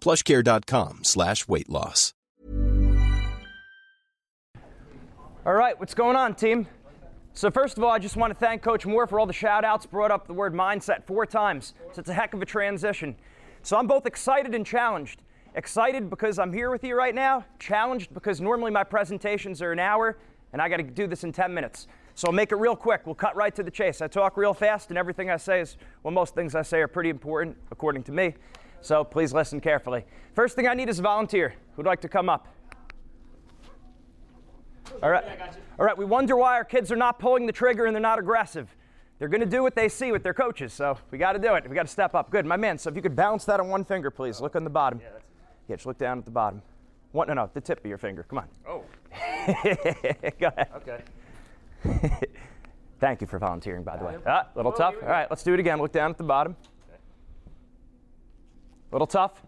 plushcare.com slash weight loss. All right, what's going on, team? So first of all, I just want to thank Coach Moore for all the shout-outs, brought up the word mindset four times. So it's a heck of a transition. So I'm both excited and challenged. Excited because I'm here with you right now, challenged because normally my presentations are an hour and I got to do this in 10 minutes. So I'll make it real quick. We'll cut right to the chase. I talk real fast and everything I say is, well, most things I say are pretty important according to me. So please listen carefully. First thing I need is a volunteer who'd like to come up. All right. All right. We wonder why our kids are not pulling the trigger and they're not aggressive. They're going to do what they see with their coaches. So we got to do it. We got to step up. Good. My man. So if you could balance that on one finger, please. Look on the bottom. Yeah, just look down at the bottom. One, no, no, the tip of your finger. Come on. Oh. Go ahead. Okay. Thank you for volunteering, by the way. Ah, little tough. All right, let's do it again. Look down at the bottom. Little tough.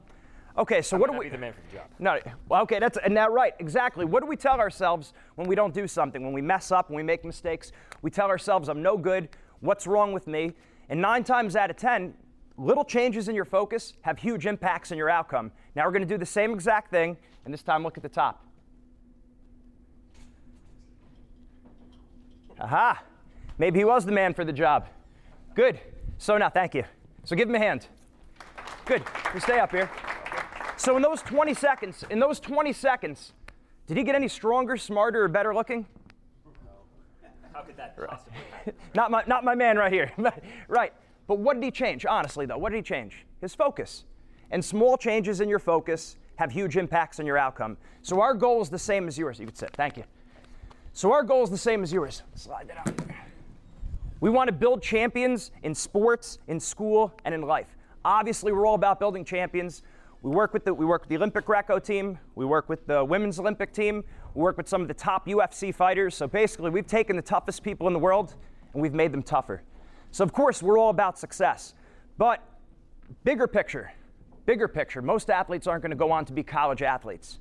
Okay, so I'm what do we? be the man for the job. No, well, okay, that's and that right, exactly. What do we tell ourselves when we don't do something, when we mess up, when we make mistakes? We tell ourselves, "I'm no good. What's wrong with me?" And nine times out of ten, little changes in your focus have huge impacts on your outcome. Now we're going to do the same exact thing, and this time look at the top. Aha! Maybe he was the man for the job. Good. So now, thank you. So give him a hand. Good. You stay up here. So in those 20 seconds, in those 20 seconds, did he get any stronger, smarter, or better looking? How could that possibly? not my, not my man right here. right. But what did he change? Honestly, though, what did he change? His focus. And small changes in your focus have huge impacts on your outcome. So our goal is the same as yours. You could sit. Thank you. So our goal is the same as yours. Slide that out. We want to build champions in sports, in school, and in life. Obviously, we're all about building champions. We work with the, we work with the Olympic Greco team. We work with the women's Olympic team. We work with some of the top UFC fighters. So basically, we've taken the toughest people in the world and we've made them tougher. So of course, we're all about success. But bigger picture, bigger picture, most athletes aren't going to go on to be college athletes,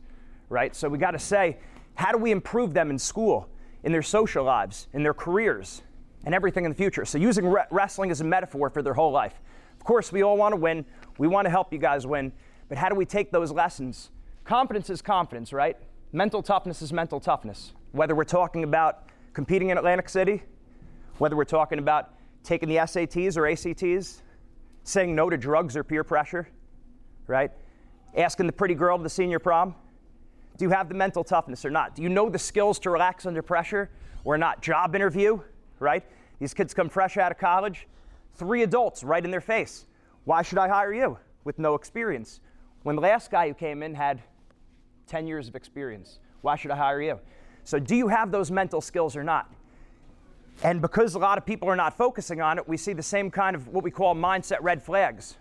right? So we got to say, how do we improve them in school, in their social lives, in their careers, and everything in the future? So using re- wrestling as a metaphor for their whole life. Of course, we all want to win. We want to help you guys win. But how do we take those lessons? Confidence is confidence, right? Mental toughness is mental toughness. Whether we're talking about competing in Atlantic City, whether we're talking about taking the SATs or ACTs, saying no to drugs or peer pressure, right? Asking the pretty girl to the senior prom. Do you have the mental toughness or not? Do you know the skills to relax under pressure or not? Job interview, right? These kids come fresh out of college, three adults right in their face. Why should I hire you with no experience? When the last guy who came in had 10 years of experience, why should I hire you? So, do you have those mental skills or not? And because a lot of people are not focusing on it, we see the same kind of what we call mindset red flags.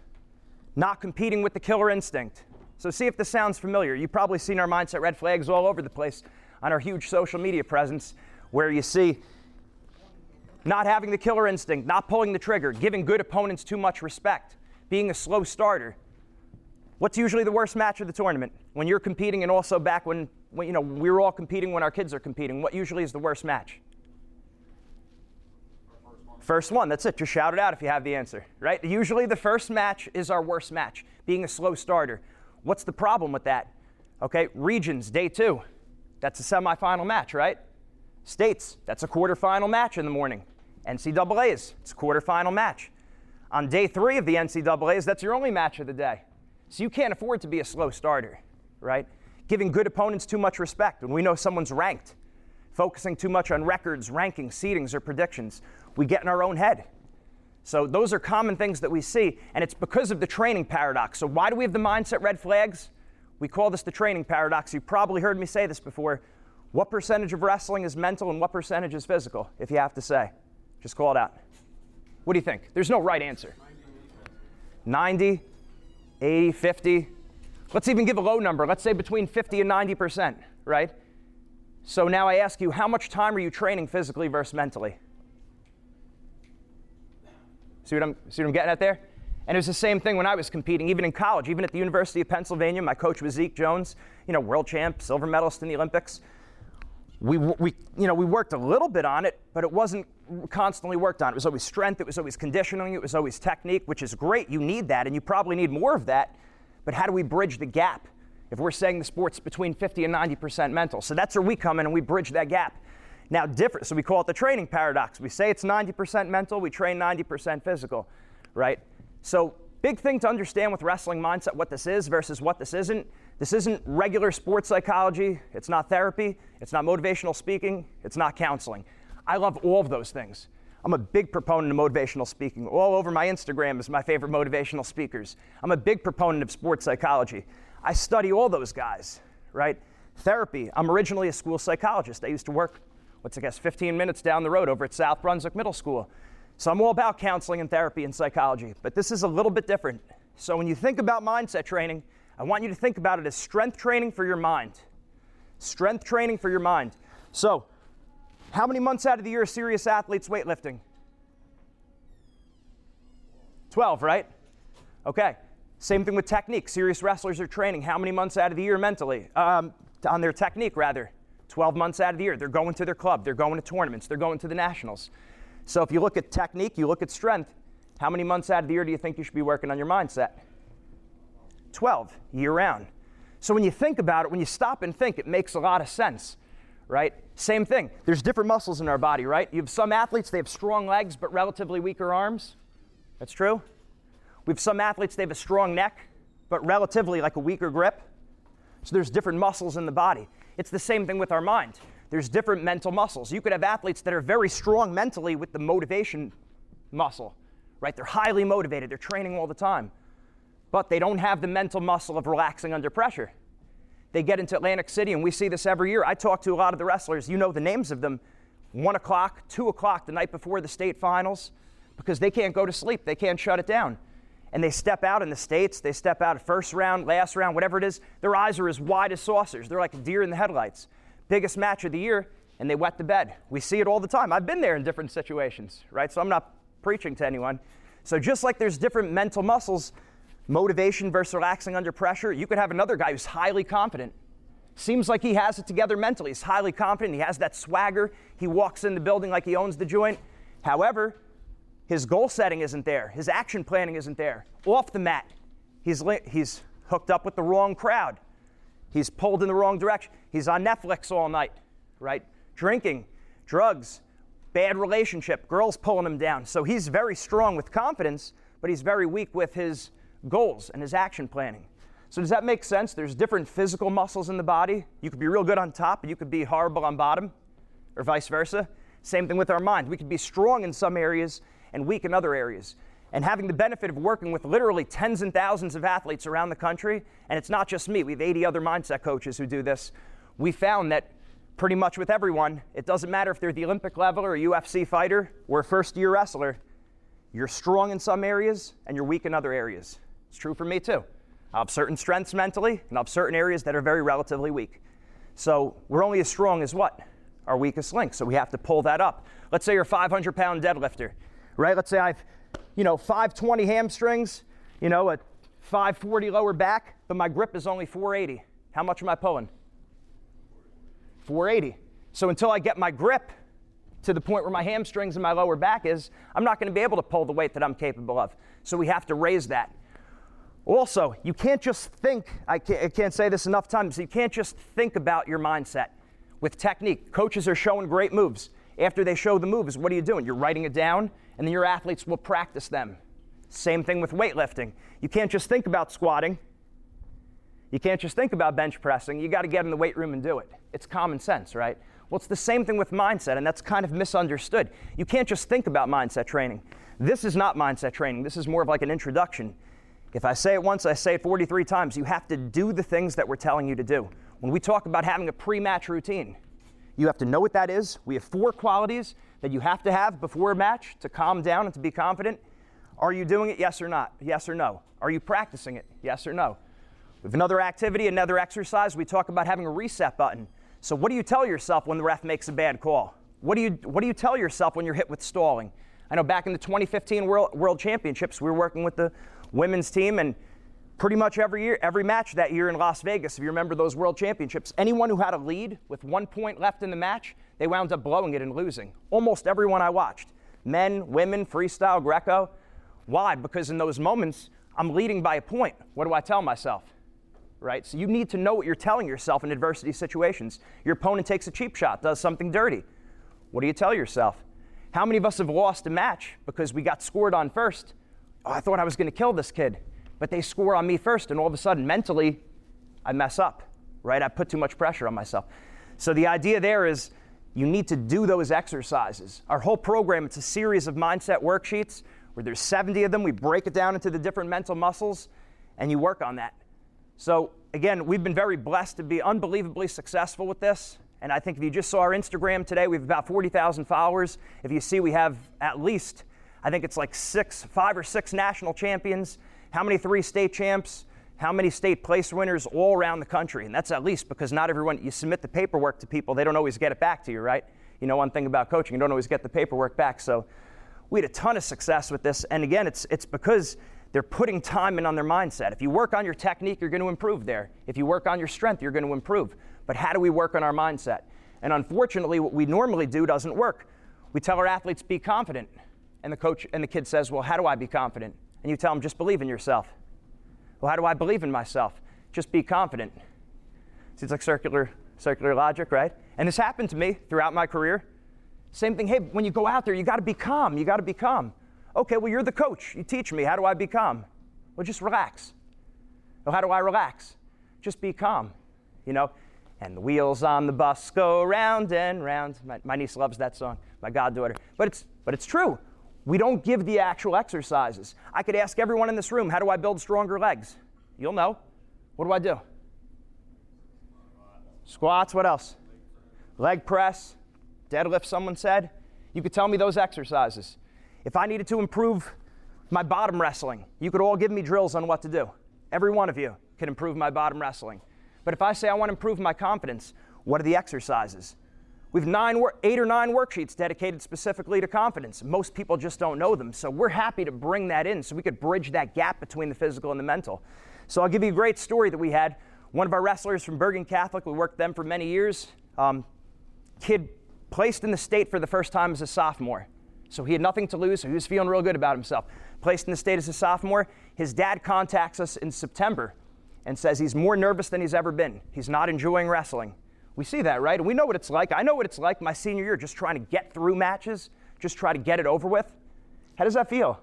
Not competing with the killer instinct. So, see if this sounds familiar. You've probably seen our mindset red flags all over the place on our huge social media presence, where you see not having the killer instinct, not pulling the trigger, giving good opponents too much respect, being a slow starter, What's usually the worst match of the tournament? When you're competing and also back when, when you know, we were all competing when our kids are competing. What usually is the worst match? First one, that's it. Just shout it out if you have the answer, right? Usually the first match is our worst match, being a slow starter. What's the problem with that? Okay, regions, day two. That's a semifinal match, right? States, that's a quarterfinal match in the morning. NCAAs, it's a quarterfinal match. On day three of the NCAAs, that's your only match of the day. So you can't afford to be a slow starter, right? Giving good opponents too much respect when we know someone's ranked. Focusing too much on records, rankings, seedings, or predictions we get in our own head. So those are common things that we see, and it's because of the training paradox. So why do we have the mindset red flags? We call this the training paradox. You've probably heard me say this before. What percentage of wrestling is mental and what percentage is physical, if you have to say? Just call it out. What do you think? There's no right answer. 90, 80, 50. Let's even give a low number. Let's say between 50 and 90%, right? So now I ask you, how much time are you training physically versus mentally? See what I'm, see what I'm getting at there? And it was the same thing when I was competing, even in college, even at the University of Pennsylvania. My coach was Zeke Jones, you know, world champ, silver medalist in the Olympics. We, we, you know, we worked a little bit on it, but it wasn't constantly worked on. It was always strength, it was always conditioning, it was always technique, which is great. You need that, and you probably need more of that. But how do we bridge the gap if we're saying the sport's between 50 and 90% mental? So that's where we come in and we bridge that gap. Now, different, so we call it the training paradox. We say it's 90% mental, we train 90% physical, right? So, big thing to understand with wrestling mindset what this is versus what this isn't. This isn't regular sports psychology, it's not therapy, it's not motivational speaking, it's not counseling. I love all of those things. I'm a big proponent of motivational speaking. All over my Instagram is my favorite motivational speakers. I'm a big proponent of sports psychology. I study all those guys, right? Therapy. I'm originally a school psychologist. I used to work what's I guess 15 minutes down the road over at South Brunswick Middle School. So I'm all about counseling and therapy and psychology, but this is a little bit different. So when you think about mindset training, I want you to think about it as strength training for your mind. Strength training for your mind. So, how many months out of the year are serious athletes weightlifting? 12, right? Okay. Same thing with technique. Serious wrestlers are training how many months out of the year mentally? Um, on their technique, rather. 12 months out of the year. They're going to their club, they're going to tournaments, they're going to the nationals. So if you look at technique, you look at strength, how many months out of the year do you think you should be working on your mindset? 12, year round. So when you think about it, when you stop and think, it makes a lot of sense, right? Same thing. There's different muscles in our body, right? You have some athletes, they have strong legs but relatively weaker arms. That's true. We have some athletes, they have a strong neck but relatively like a weaker grip. So there's different muscles in the body. It's the same thing with our mind. There's different mental muscles. You could have athletes that are very strong mentally with the motivation muscle, right? They're highly motivated, they're training all the time, but they don't have the mental muscle of relaxing under pressure. They get into Atlantic City, and we see this every year. I talk to a lot of the wrestlers, you know the names of them. One o'clock, two o'clock the night before the state finals, because they can't go to sleep, they can't shut it down and they step out in the States, they step out first round, last round, whatever it is, their eyes are as wide as saucers. They're like a deer in the headlights. Biggest match of the year, and they wet the bed. We see it all the time. I've been there in different situations, right? So I'm not preaching to anyone. So just like there's different mental muscles, motivation versus relaxing under pressure, you could have another guy who's highly confident. Seems like he has it together mentally. He's highly confident. He has that swagger. He walks in the building like he owns the joint. However, his goal setting isn't there. His action planning isn't there. Off the mat, he's, he's hooked up with the wrong crowd. He's pulled in the wrong direction. He's on Netflix all night, right? Drinking, drugs, bad relationship, girls pulling him down. So he's very strong with confidence, but he's very weak with his goals and his action planning. So does that make sense? There's different physical muscles in the body. You could be real good on top, and you could be horrible on bottom, or vice versa. Same thing with our mind. We could be strong in some areas and weak in other areas. And having the benefit of working with literally tens and thousands of athletes around the country, and it's not just me, we have 80 other mindset coaches who do this, we found that pretty much with everyone, it doesn't matter if they're the Olympic level or a UFC fighter or a first year wrestler, you're strong in some areas and you're weak in other areas. It's true for me too. I have certain strengths mentally and I have certain areas that are very relatively weak. So we're only as strong as what? Our weakest link. So we have to pull that up. Let's say you're a 500 pound deadlifter right? Let's say I've, you know, 520 hamstrings, you know, a 540 lower back, but my grip is only 480. How much am I pulling? 480. So until I get my grip to the point where my hamstrings and my lower back is, I'm not going to be able to pull the weight that I'm capable of. So we have to raise that. Also, you can't just think, I can't, I can't say this enough times, you can't just think about your mindset with technique. Coaches are showing great moves. After they show the moves, what are you doing? You're writing it down, and then your athletes will practice them. Same thing with weightlifting. You can't just think about squatting. You can't just think about bench pressing. You got to get in the weight room and do it. It's common sense, right? Well, it's the same thing with mindset, and that's kind of misunderstood. You can't just think about mindset training. This is not mindset training. This is more of like an introduction. If I say it once, I say it 43 times. You have to do the things that we're telling you to do. When we talk about having a pre match routine, you have to know what that is. We have four qualities that you have to have before a match to calm down and to be confident. Are you doing it? Yes or not? Yes or no? Are you practicing it? Yes or no? We have another activity, another exercise. We talk about having a reset button. So, what do you tell yourself when the ref makes a bad call? What do you, what do you tell yourself when you're hit with stalling? I know back in the 2015 World, World Championships, we were working with the women's team, and pretty much every year, every match that year in Las Vegas, if you remember those World Championships, anyone who had a lead with one point left in the match, they wound up blowing it and losing. Almost everyone I watched men, women, freestyle, Greco. Why? Because in those moments, I'm leading by a point. What do I tell myself? Right? So you need to know what you're telling yourself in adversity situations. Your opponent takes a cheap shot, does something dirty. What do you tell yourself? How many of us have lost a match because we got scored on first? Oh, I thought I was going to kill this kid, but they score on me first, and all of a sudden, mentally, I mess up, right? I put too much pressure on myself. So the idea there is you need to do those exercises. Our whole program, it's a series of mindset worksheets where there's 70 of them. We break it down into the different mental muscles, and you work on that. So again, we've been very blessed to be unbelievably successful with this. And I think if you just saw our Instagram today, we have about 40,000 followers. If you see, we have at least, I think it's like six, five or six national champions. How many three state champs? How many state place winners all around the country? And that's at least because not everyone, you submit the paperwork to people, they don't always get it back to you, right? You know, one thing about coaching, you don't always get the paperwork back. So we had a ton of success with this. And again, it's, it's because they're putting time in on their mindset. If you work on your technique, you're going to improve there. If you work on your strength, you're going to improve. But how do we work on our mindset? And unfortunately, what we normally do doesn't work. We tell our athletes, be confident. And the coach and the kid says, well, how do I be confident? And you tell them, just believe in yourself. Well, how do I believe in myself? Just be confident. Seems like circular, circular logic, right? And this happened to me throughout my career. Same thing, hey, when you go out there, you got to be calm. You got to be calm. Okay, well, you're the coach. You teach me. How do I be calm? Well, just relax. Well, how do I relax? Just be calm. You know, and the wheels on the bus go round and round. My, my niece loves that song, my goddaughter. But it's, but it's true. We don't give the actual exercises. I could ask everyone in this room, how do I build stronger legs? You'll know. What do I do? Squats, what else? Leg press, deadlift, someone said. You could tell me those exercises. If I needed to improve my bottom wrestling, you could all give me drills on what to do. Every one of you can improve my bottom wrestling. But if I say I want to improve my confidence, what are the exercises? We have nine, eight or nine worksheets dedicated specifically to confidence. Most people just don't know them. So we're happy to bring that in so we could bridge that gap between the physical and the mental. So I'll give you a great story that we had. One of our wrestlers from Bergen Catholic, we worked them for many years. Um, kid placed in the state for the first time as a sophomore. So he had nothing to lose, so he was feeling real good about himself. Placed in the state as a sophomore. His dad contacts us in September and says he's more nervous than he's ever been. He's not enjoying wrestling. We see that, right? And we know what it's like. I know what it's like my senior year, just trying to get through matches, just try to get it over with. How does that feel?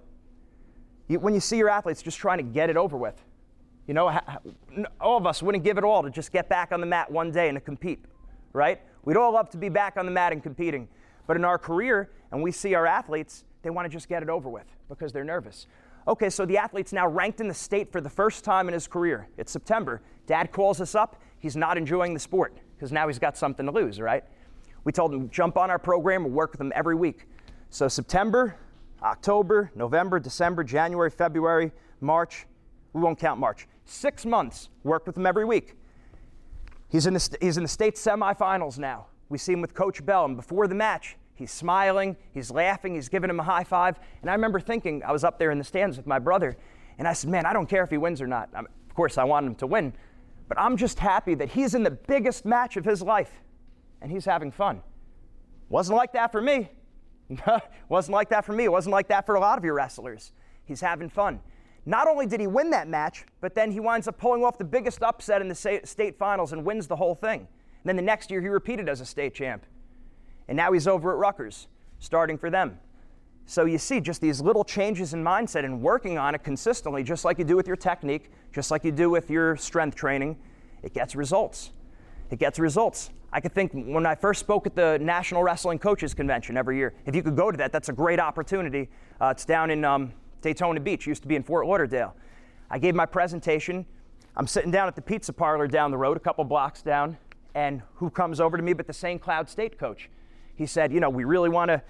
You, when you see your athletes just trying to get it over with, you know, all of us wouldn't give it all to just get back on the mat one day and to compete, right? We'd all love to be back on the mat and competing. But in our career, and we see our athletes, they want to just get it over with because they're nervous. Okay, so the athlete's now ranked in the state for the first time in his career. It's September. Dad calls us up. He's not enjoying the sport because now he's got something to lose, right? We told him, jump on our program, we'll work with him every week. So September, October, November, December, January, February, March, we won't count March. Six months, worked with him every week. He's in the, he's in the state semifinals now. We see him with Coach Bell, and before the match, He's smiling, he's laughing, he's giving him a high five. And I remember thinking, I was up there in the stands with my brother, And I said, man, I don't care if he wins or not. I of course, I want him to win, but I'm just happy that he's in the biggest match of his life and he's having fun. Wasn't like that for me. wasn't like that for me. It wasn't like that for a lot of your wrestlers. He's having fun. Not only did he win that match, but then he winds up pulling off the biggest upset in the state finals and wins the whole thing. And then the next year he repeated as a state champ. And now he's over at Rutgers, starting for them. So you see just these little changes in mindset and working on it consistently, just like you do with your technique, just like you do with your strength training, it gets results. It gets results. I could think when I first spoke at the National Wrestling Coaches Convention every year, if you could go to that, that's a great opportunity. Uh, it's down in um, Daytona Beach, used to be in Fort Lauderdale. I gave my presentation. I'm sitting down at the pizza parlor down the road, a couple blocks down, and who comes over to me but the St. Cloud State coach? He said, You know, we really want to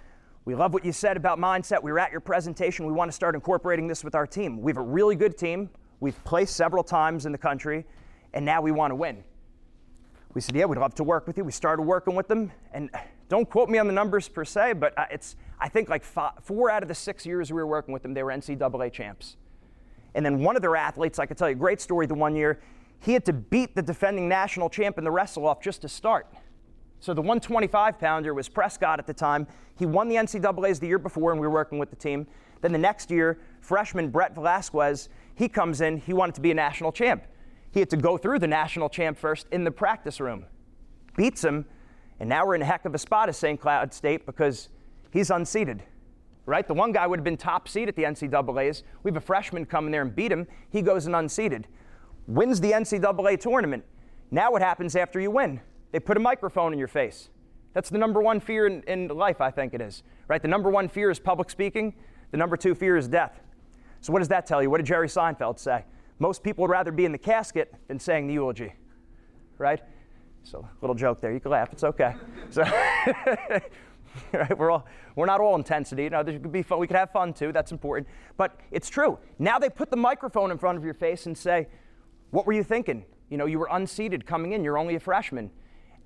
we love what you said about mindset. We were at your presentation. We want to start incorporating this with our team. We have a really good team. We've placed several times in the country, and now we want to win. We said, Yeah, we'd love to work with you. We started working with them, and don't quote me on the numbers per se, but it's, I think, like five, four out of the six years we were working with them, they were NCAA champs. And then one of their athletes, I could tell you a great story the one year, he had to beat the defending national champ in the wrestle off just to start. So the 125 pounder was Prescott at the time. He won the NCAAs the year before, and we were working with the team. Then the next year, freshman Brett Velasquez, he comes in. He wanted to be a national champ. He had to go through the national champ first in the practice room, beats him, and now we're in a heck of a spot at St. Cloud State because he's unseated. Right? The one guy would have been top seed at the NCAAs. We have a freshman come in there and beat him. He goes and unseated, wins the NCAA tournament. Now what happens after you win? They put a microphone in your face. That's the number one fear in, in life, I think it is. Right? The number one fear is public speaking. The number two fear is death. So what does that tell you? What did Jerry Seinfeld say? Most people would rather be in the casket than saying the eulogy. Right? So little joke there. You can laugh. It's okay. So right? We're all we're not all intensity. You know, could be fun. We could have fun too. That's important. But it's true. Now they put the microphone in front of your face and say, "What were you thinking? You know, you were unseated coming in. You're only a freshman."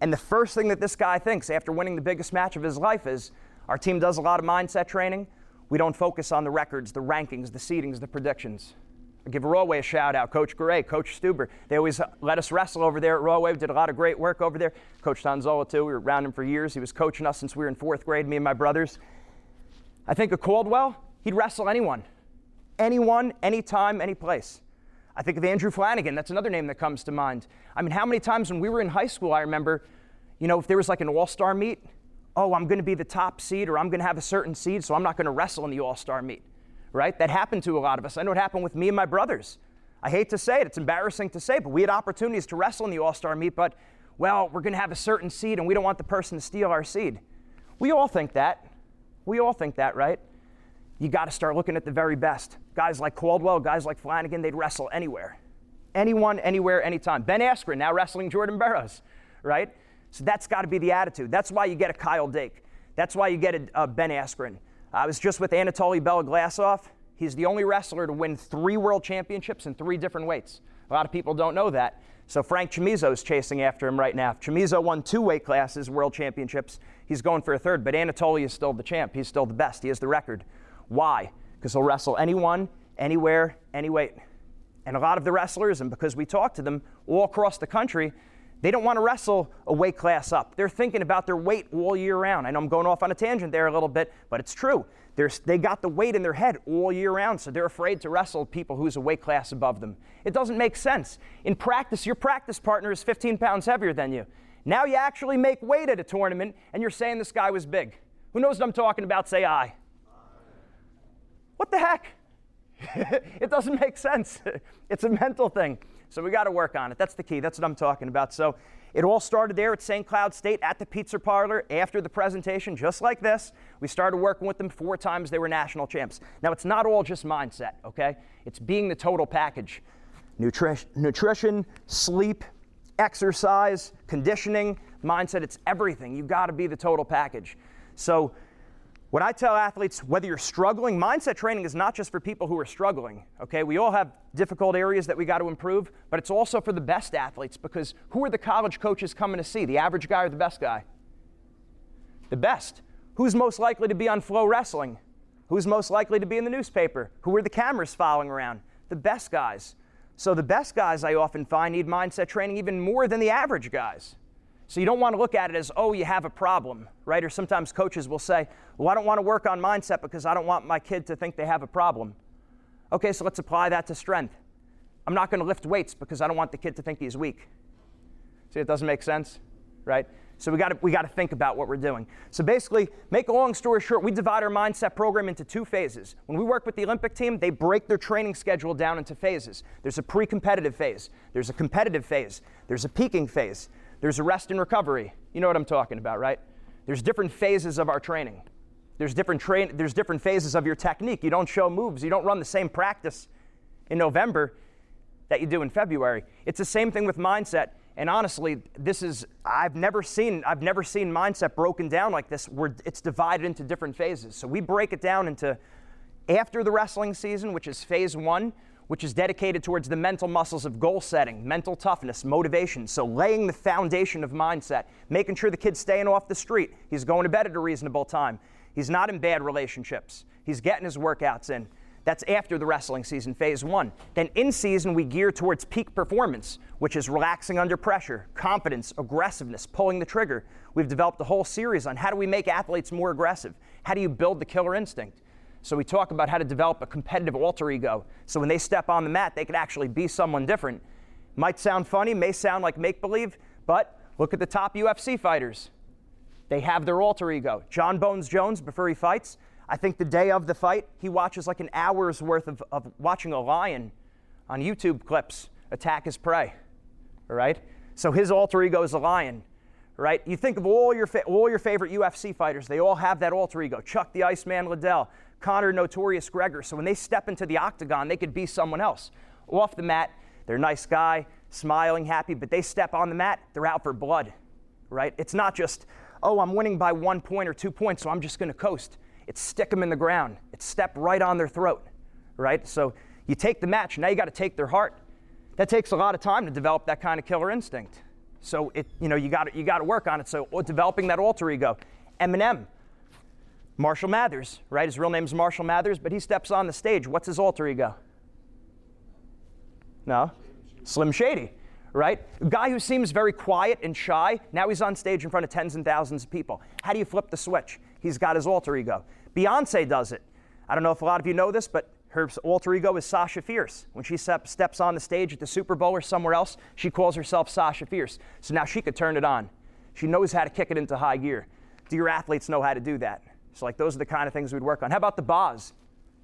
And the first thing that this guy thinks after winning the biggest match of his life is our team does a lot of mindset training. We don't focus on the records, the rankings, the seedings, the predictions. I give Rahway a shout out, Coach Gray, Coach Stuber. They always let us wrestle over there at Rahway. We did a lot of great work over there. Coach Tonzola, too. We were around him for years. He was coaching us since we were in fourth grade, me and my brothers. I think of Caldwell, he'd wrestle anyone. Anyone, anytime, any place. I think of Andrew Flanagan. That's another name that comes to mind. I mean, how many times when we were in high school, I remember, you know, if there was like an all star meet, oh, I'm going to be the top seed or I'm going to have a certain seed, so I'm not going to wrestle in the all star meet, right? That happened to a lot of us. I know it happened with me and my brothers. I hate to say it, it's embarrassing to say, but we had opportunities to wrestle in the all star meet, but, well, we're going to have a certain seed and we don't want the person to steal our seed. We all think that. We all think that, right? You got to start looking at the very best. Guys like Caldwell, guys like Flanagan, they'd wrestle anywhere. Anyone, anywhere, anytime. Ben Askren now wrestling Jordan Burroughs, right? So that's got to be the attitude. That's why you get a Kyle Dake. That's why you get a, a Ben Askren. I was just with Anatoly Beloglazov. He's the only wrestler to win three world championships in three different weights. A lot of people don't know that. So Frank Chamizo is chasing after him right now. Chamizo won two weight classes, world championships. He's going for a third, but Anatoly is still the champ. He's still the best. He has the record. Why? Because he'll wrestle anyone, anywhere, any weight. And a lot of the wrestlers, and because we talk to them all across the country, they don't want to wrestle a weight class up. They're thinking about their weight all year round. I know I'm going off on a tangent there a little bit, but it's true. They're, they got the weight in their head all year round, so they're afraid to wrestle people who's a weight class above them. It doesn't make sense. In practice, your practice partner is 15 pounds heavier than you. Now you actually make weight at a tournament, and you're saying this guy was big. Who knows what I'm talking about? Say aye. What the heck? it doesn't make sense. it's a mental thing. So we got to work on it. That's the key. That's what I'm talking about. So it all started there at St. Cloud State at the pizza parlor after the presentation, just like this. We started working with them four times. They were national champs. Now, it's not all just mindset, okay? It's being the total package Nutri- nutrition, sleep, exercise, conditioning, mindset. It's everything. You've got to be the total package. So when I tell athletes, whether you're struggling, mindset training is not just for people who are struggling, okay? We all have difficult areas that we got to improve, but it's also for the best athletes because who are the college coaches coming to see? The average guy or the best guy? The best. Who's most likely to be on FloWrestling? Who's most likely to be in the newspaper? Who are the cameras following around? the best guys. So the best guys I often find need mindset training even more than the average guys. So you don't want to look at it as, oh, you have a problem, right? Or sometimes coaches will say, well, I don't want to work on mindset because I don't want my kid to think they have a problem. Okay, so let's apply that to strength. I'm not going to lift weights because I don't want the kid to think he's weak. See, it doesn't make sense, right? So we got to we got to think about what we're doing. So basically, make a long story short, we divide our mindset program into two phases. When we work with the Olympic team, they break their training schedule down into phases. There's a pre-competitive phase, there's a competitive phase, there's a peaking phase, there's a rest and recovery. You know what I'm talking about, right? There's different phases of our training. There's different train there's different phases of your technique. You don't show moves, you don't run the same practice in November that you do in February. It's the same thing with mindset. And honestly, this is I've never seen I've never seen mindset broken down like this where it's divided into different phases. So we break it down into after the wrestling season, which is phase 1, which is dedicated towards the mental muscles of goal setting, mental toughness, motivation. So laying the foundation of mindset, making sure the kid's staying off the street, he's going to bed at a reasonable time. He's not in bad relationships. He's getting his workouts in. That's after the wrestling season, phase one. Then in season, we gear towards peak performance, which is relaxing under pressure, confidence, aggressiveness, pulling the trigger. We've developed a whole series on how do we make athletes more aggressive? How do you build the killer instinct? So we talk about how to develop a competitive alter ego. So when they step on the mat, they can actually be someone different. Might sound funny, may sound like make believe, but look at the top UFC fighters. They have their alter ego. Jon Bones Jones, before he fights, I think the day of the fight, he watches like an hour's worth of, of watching a lion on YouTube clips attack his prey. All right? So his alter ego is a lion. Right? You think of all your, fa- all your favorite UFC fighters, they all have that alter ego. Chuck the Iceman Liddell, Conor Notorious Gregor. So when they step into the octagon, they could be someone else. Off the mat, they're a nice guy, smiling, happy, but they step on the mat, they're out for blood. Right? It's not just, oh, I'm winning by one point or two points, so I'm just going to coast. It's stick them in the ground. It's step right on their throat, right? So you take the match, now you got to take their heart. That takes a lot of time to develop that kind of killer instinct. So it, you know, you got you got to work on it. So oh, developing that alter ego. Eminem, Marshall Mathers, right? His real name is Marshall Mathers, but he steps on the stage. What's his alter ego? No, Slim Shady right? A guy who seems very quiet and shy, now he's on stage in front of tens and thousands of people. How do you flip the switch? He's got his alter ego. Beyonce does it. I don't know if a lot of you know this, but her alter ego is Sasha Fierce. When she steps on the stage at the Super Bowl or somewhere else, she calls herself Sasha Fierce. So now she could turn it on. She knows how to kick it into high gear. Do your athletes know how to do that? So, like, those are the kind of things we'd work on. How about the Boz?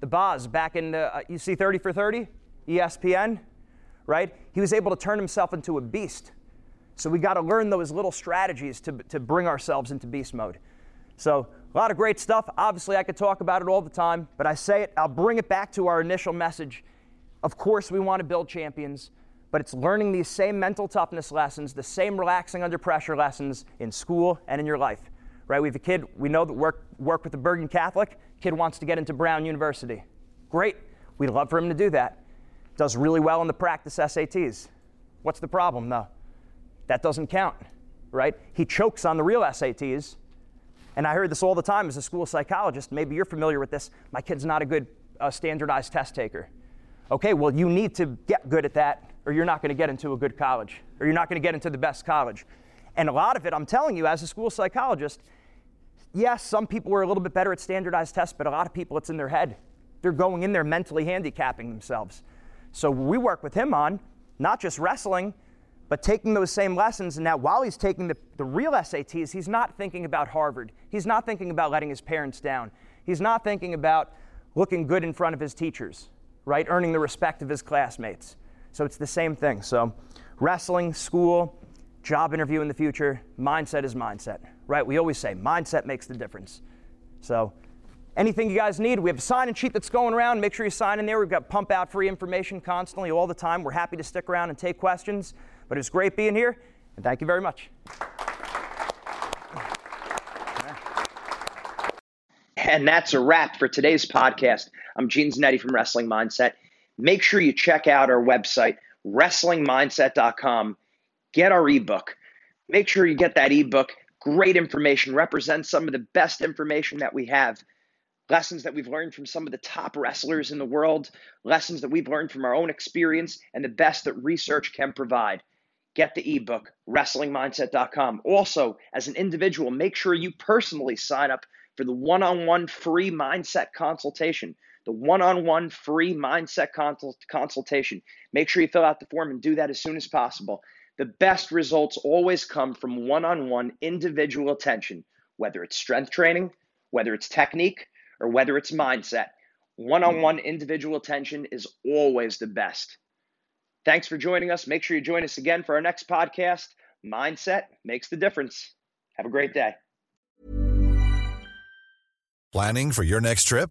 The Boz back in, uh, you see 30 for 30? ESPN? right? He was able to turn himself into a beast. So we got to learn those little strategies to, to bring ourselves into beast mode. So a lot of great stuff. Obviously, I could talk about it all the time, but I say it, I'll bring it back to our initial message. Of course, we want to build champions, but it's learning these same mental toughness lessons, the same relaxing under pressure lessons in school and in your life. Right? We have a kid, we know that work, work with the Bergen Catholic, kid wants to get into Brown University. Great. We'd love for him to do that does really well in the practice SATs. What's the problem, though? That doesn't count, right? He chokes on the real SATs. And I heard this all the time as a school psychologist. Maybe you're familiar with this. My kid's not a good uh, standardized test taker. Okay, well, you need to get good at that, or you're not going to get into a good college, or you're not going to get into the best college. And a lot of it, I'm telling you, as a school psychologist, yes, some people are a little bit better at standardized tests, but a lot of people, it's in their head. They're going in there mentally handicapping themselves. So we work with him on not just wrestling, but taking those same lessons. And now, while he's taking the, the real SATs, he's not thinking about Harvard. He's not thinking about letting his parents down. He's not thinking about looking good in front of his teachers, right? Earning the respect of his classmates. So it's the same thing. So, wrestling, school, job interview in the future, mindset is mindset, right? We always say mindset makes the difference. So, Anything you guys need, we have a sign in sheet that's going around. Make sure you sign in there. We've got pump out free information constantly all the time. We're happy to stick around and take questions. But it's great being here, and thank you very much. And that's a wrap for today's podcast. I'm Gene Zannetti from Wrestling Mindset. Make sure you check out our website, wrestlingmindset.com. Get our ebook. Make sure you get that ebook. Great information, represents some of the best information that we have lessons that we've learned from some of the top wrestlers in the world, lessons that we've learned from our own experience, and the best that research can provide. Get the ebook, wrestlingmindset.com. Also, as an individual, make sure you personally sign up for the one on one free mindset consultation. The one on one free mindset consult- consultation. Make sure you fill out the form and do that as soon as possible. The best results always come from one on one individual attention, whether it's strength training, whether it's technique, or whether it's mindset. One on one individual attention is always the best. Thanks for joining us. Make sure you join us again for our next podcast. Mindset makes the difference. Have a great day. Planning for your next trip?